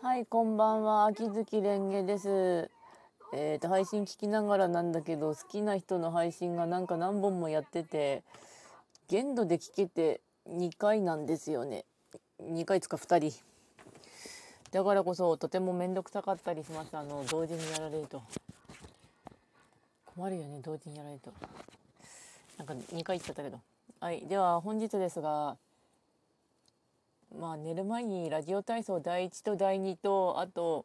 はい、こんばんは。秋月蓮華です。えっ、と、配信聞きながらなんだけど、好きな人の配信がなんか何本もやってて、限度で聞けて2回なんですよね。2回つか2人。だからこそ、とても面倒くさかったりします。あの、同時にやられると。困るよね、同時にやられると。なんか2回言っちゃったけど。はい、では本日ですが、まあ寝る前にラジオ体操第1と第2とあと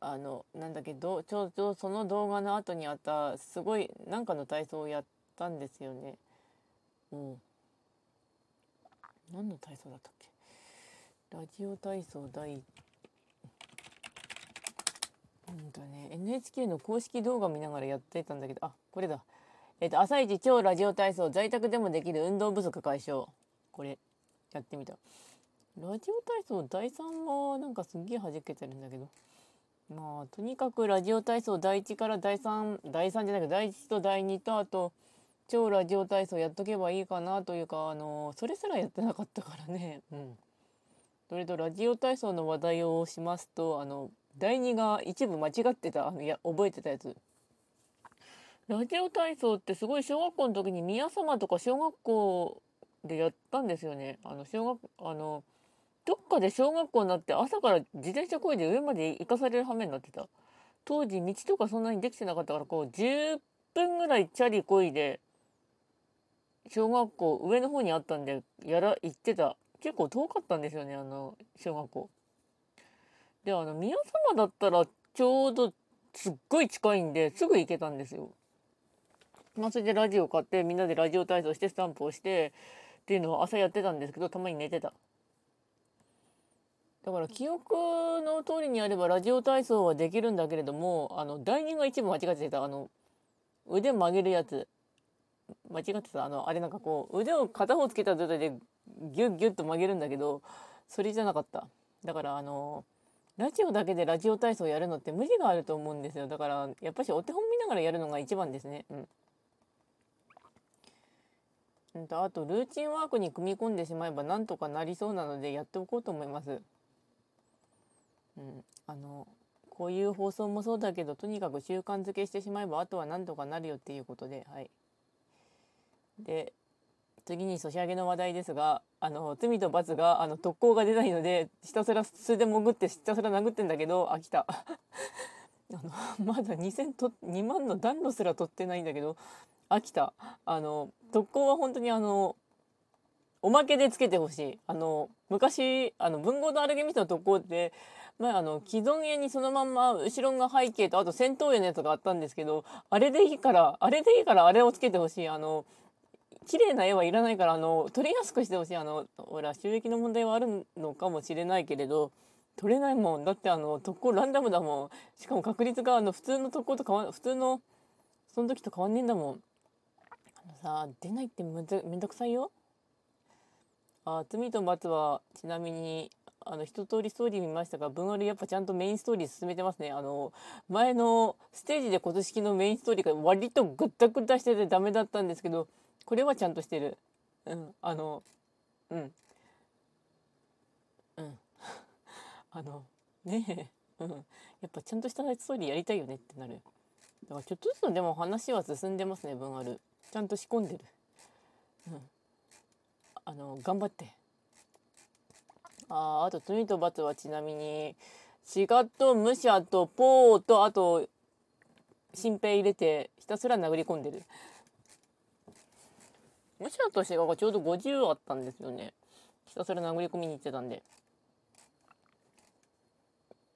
あのなんだっけどちょうどその動画の後にあったすごいなんかの体操をやったんですよね。うん。何の体操だったっけ？ラジオ体操第うんとね NHK の公式動画見ながらやってたんだけどあこれだ。えっと、朝一超ラジオ体操在宅でもできる運動不足解消。これやってみた。ラジオ体操第3はなんかすっげえ弾けてるんだけど。まあとにかくラジオ体操第1から第3第3じゃなくて第1と第2とあと超ラジオ体操やっとけばいいかなというかあのそれすらやってなかったからね。うん。それとラジオ体操の話題をしますとあの第2が一部間違ってたいや覚えてたやつラジオ体操ってすごい小学校の時に宮様とか小学校でやったんですよね。あの小学あのどっかで小学校になって朝から自転車こいで上まで行かされる羽目になってた。当時道とかそんなにできてなかったからこう10分ぐらいチャリこいで小学校上の方にあったんでやら行ってた。結構遠かったんですよねあの小学校。であの宮様だったらちょうどすっごい近いんですぐ行けたんですよ。まあ、それでラジオ買ってみんなでラジオ体操してスタンプをしてっていうのを朝やってたんですけどたまに寝てた。だから記憶の通りにやればラジオ体操はできるんだけれどもあの第二が一部間違ってた。あの腕曲げるやつ。間違ってた。あのあれなんかこう腕を片方つけた状態でギュッギュッと曲げるんだけどそれじゃなかった。だからあのラジオだけでラジオ体操やるのって無理があると思うんですよ。だからやっぱしお手本見ながらやるのが一番ですね。うん。あとルーチンワークに組み込んでしまえばなんとかなりそうなのでやっておこうと思います。うん、あのこういう放送もそうだけどとにかく習慣づけしてしまえばあとはなんとかなるよっていうことではい。で次にソシャゲの話題ですがあの罪と罰があの特攻が出ないのでひたすら素で潜ってひたすら殴ってんだけど飽きた。あのまだ2000と2万の暖炉すら取ってないんだけど飽きた。あの特攻は本当にあのおまけでつけてほしい。あの昔あの文豪のアルゲミストの特攻ってまああの既存絵にそのまんま後ろが背景とあと戦闘絵のやつがあったんですけどあれでいいからあれでいいからあれをつけてほしい。あの綺麗な絵はいらないからあの撮りやすくしてほしい。あのほら収益の問題はあるのかもしれないけれど取れないもん。だってあの特攻ランダムだもん。しかも確率があの普通の特攻と変わ普通のその時と変わんねえんだもん。さあ出ないってむずめんどくさいよ。あ罪と罰はちなみにあの一通りストーリー見ましたが文割やっぱちゃんとメインストーリー進めてますね。あの前のステージで今年のメインストーリーが割とグッタグッタしててダメだったんですけどこれはちゃんとしてる。うんあのうん。うん。あのねえ、うん、やっぱちゃんとしたストーリーやりたいよねってなる。だからちょっとずつでも話は進んでますね文あるちゃんと仕込んでる。うん。あの頑張って。ああと罪と罰はちなみにシガとムシャとポーとあと新兵入れてひたすら殴り込んでる。ムシャとシガがちょうど50あったんですよね。ひたすら殴り込みに行ってたんで。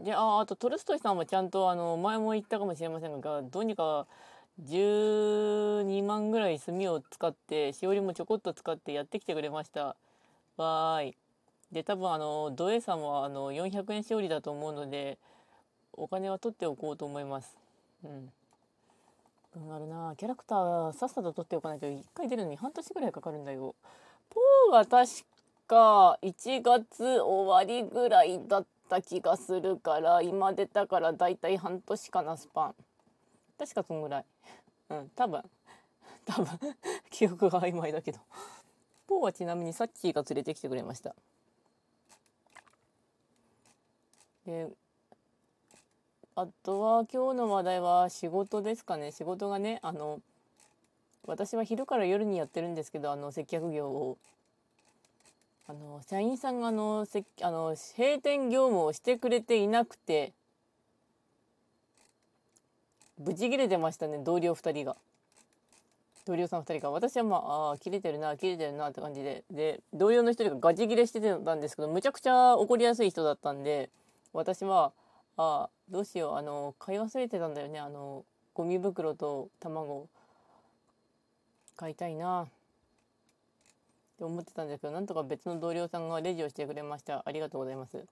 でああとトルストイさんもちゃんとあの前も言ったかもしれませんがどうにか12万ぐらい炭を使ってしおりもちょこっと使ってやってきてくれました。わーい。で多分あのドエさんはあの400円しおりだと思うのでお金は取っておこうと思います。うん。うんあるな。キャラクターさっさと取っておかないと1回出るのに半年ぐらいかかるんだよ。ポーは確か1月終わりぐらいだった気がするから今出たからだいたい半年かなスパン。確かそんぐらい。うん多分。多分。記憶が曖昧だけど。ポーはちなみにサッキーが連れてきてくれました。であとは今日の話題は仕事ですかね。仕事がねあの私は昼から夜にやってるんですけどあの接客業を。あの社員さんがあのせあの閉店業務をしてくれていなくて。ブチ切れてましたね同僚2人が。同僚さん2人が。私はまああ切れてるな切れてるなって感じで。で同僚の1人がガチ切れしてたんですけどむちゃくちゃ怒りやすい人だったんで私はあどうしようあの買い忘れてたんだよねあのゴミ袋と卵。買いたいな。って思ってたんですけどなんとか別の同僚さんがレジをしてくれました。ありがとうございます。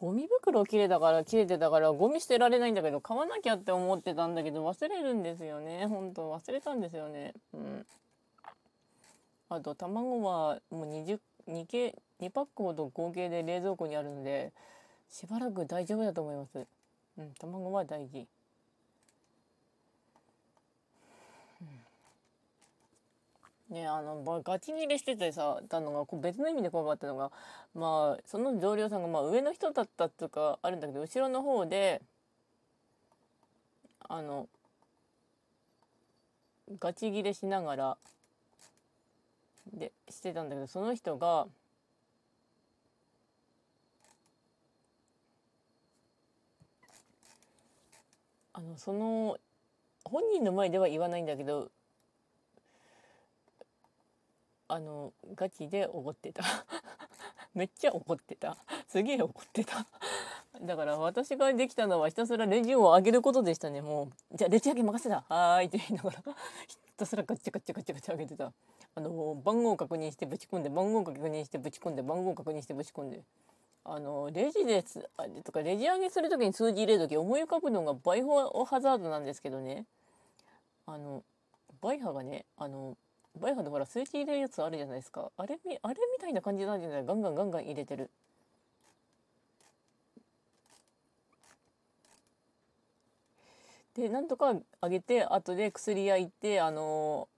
ゴミ袋切れたから切れてたからゴミ捨てられないんだけど買わなきゃって思ってたんだけど忘れるんですよね。本当忘れたんですよね。うん。あと卵はもう20 2, 系2パックほど合計で冷蔵庫にあるのでしばらく大丈夫だと思います。うん卵は大事。ねあのガチ切れしててさたのがこう別の意味で怖かったのがまあその同僚さんがまあ上の人だったとかあるんだけど後ろの方であのガチ切れしながらでしてたんだけどその人があのその本人の前では言わないんだけどあのガチで怒ってた。めっちゃ怒ってた。すげえ怒ってた。だから私ができたのはひたすらレジを上げることでしたねもう。じゃあレジ上げ任せた。はーいって言いながら。ひたすらガチャガチャガチャガチャ上げてた。あの番号確認してぶち込んで番号確認してぶち込んで番号確認してぶち込んで。あのレジですあとかレジ上げする時に数字入れる時思い浮かぶのがバイオハザードなんですけどね。あのバイハがねあのバイハでほら数値入れるやつあるじゃないですか。あれみあれみたいな感じなんじゃない？ガンガンガンガン入れてる。でなんとかあげて後で薬屋行ってあの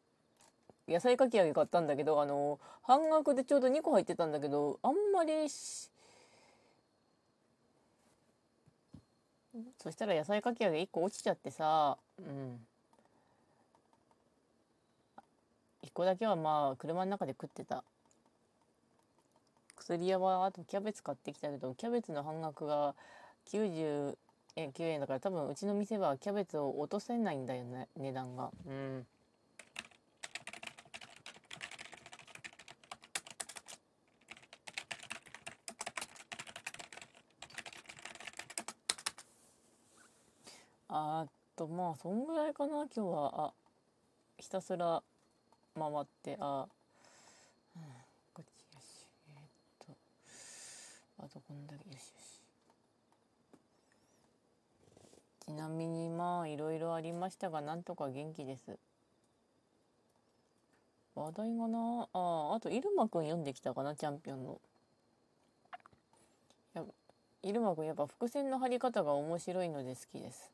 野菜かき揚げ買ったんだけどあの半額でちょうど2個入ってたんだけどあんまりそしたら野菜かき揚げ1個落ちちゃってさ。うん。1個だけはまあ車の中で食ってた。薬屋はあとキャベツ買ってきたけどキャベツの半額が90円9円だから多分うちの店はキャベツを落とせないんだよね値段が。うん。あとまあそんぐらいかな今日は。あひたすら回ってあ、うん、こっちよしえー、っとあとこんだけよしよし。ちなみにまあいろいろありましたがなんとか元気です。話題がな？ああと入間くん読んできたかな？チャンピオンの。や入間くんやっぱ伏線の張り方が面白いので好きです。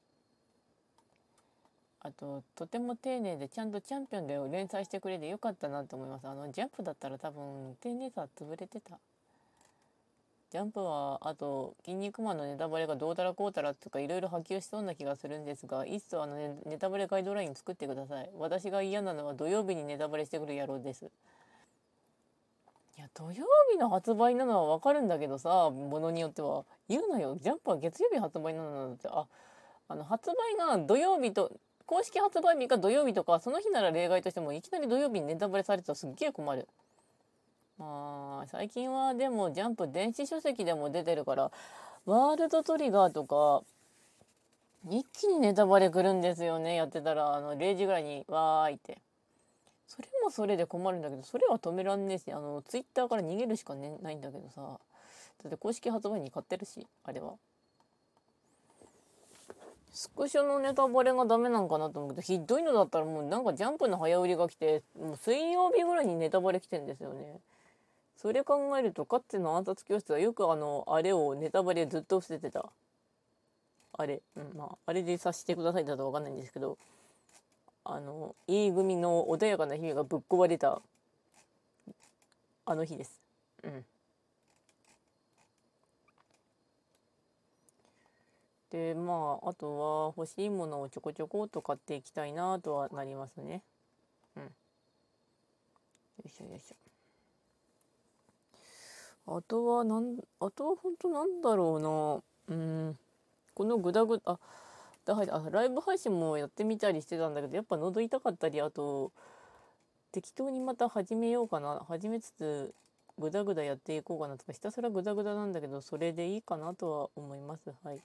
あととても丁寧でちゃんとチャンピオンで連載してくれてよかったなと思います。あのジャンプだったら多分丁寧さ潰れてた。ジャンプはあと「筋肉マン」のネタバレがどうたらこうたらとかいろいろ波及しそうな気がするんですがいっそあのネタバレガイドライン作ってください。私が嫌なのは土曜日にネタバレしてくる野郎です。いや土曜日の発売なのは分かるんだけどさものによっては。言うなよ。ジャンプは月曜日発売なのだって。ああの発売が土曜日と公式発売日が土曜日とかその日なら例外としてもいきなり土曜日にネタバレされてたらすっげえ困る。まあ最近はでもジャンプ電子書籍でも出てるからワールドトリガーとか一気にネタバレくるんですよねやってたらあの0時ぐらいにわーいってそれもそれで困るんだけどそれは止めらんねえしあのツイッターから逃げるしか、ね、ないんだけどさだって公式発売に買ってるしあれは。スクショのネタバレがダメなんかなと思うけどひどいのだったらもうなんかジャンプの早売りが来てもう水曜日ぐらいにネタバレ来てんですよね。それ考えるとかつての暗殺教室はよくあのあれをネタバレずっと伏せてた。あれ、うん、まああれでさしてくださいだと分かんないんですけどあの E 組の穏やかな日々がぶっ壊れたあの日です。うんでまああとは欲しいものをちょこちょこっと買っていきたいなとはなりますね。うん。よいしょよいしょ。あとはなんあとは本当なんだろうな。うん。このグダグダああライブ配信もやってみたりしてたんだけどやっぱ喉痛かったりあと適当にまた始めようかな。始めつつグダグダやっていこうかなとかひたすらグダグダなんだけどそれでいいかなとは思います。はい。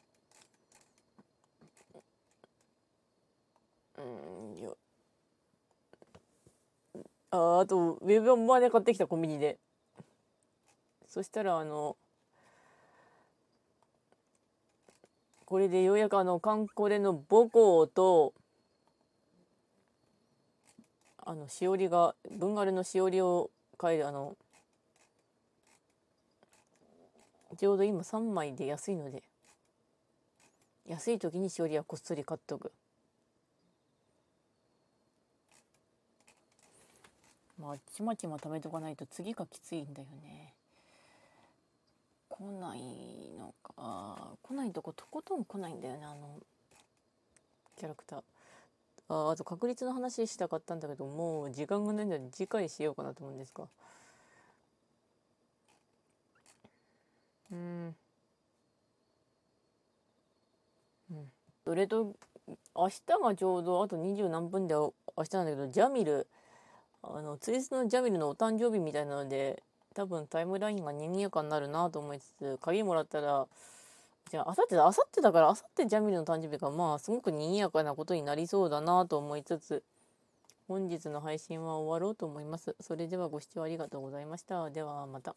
うんよああとウェブマネ買ってきたコンビニで。そしたらあのこれでようやくあのカンコレの母校とあのしおりが文丸のしおりを変えるあのちょうど今3枚で安いので安い時にしおりはこっそり買っとく。まあちまちま貯めとかないと次がきついんだよね。来ないのか。来ないとことことん来ないんだよねあのキャラクター。ああと確率の話したかったんだけどもう時間がないので次回しようかなと思うんですかうん。うん。それと明日がちょうどあと二十何分で明日なんだけどジャミルあのツイストのジャミルのお誕生日みたいなので多分タイムラインが賑やかになるなと思いつつ鍵もらったらじゃあ、あさってだ、あさってだから、あさってジャミルの誕生日が、まあ、すごく賑やかなことになりそうだなと思いつつ、本日の配信は終わろうと思います。それではご視聴ありがとうございました。ではまた。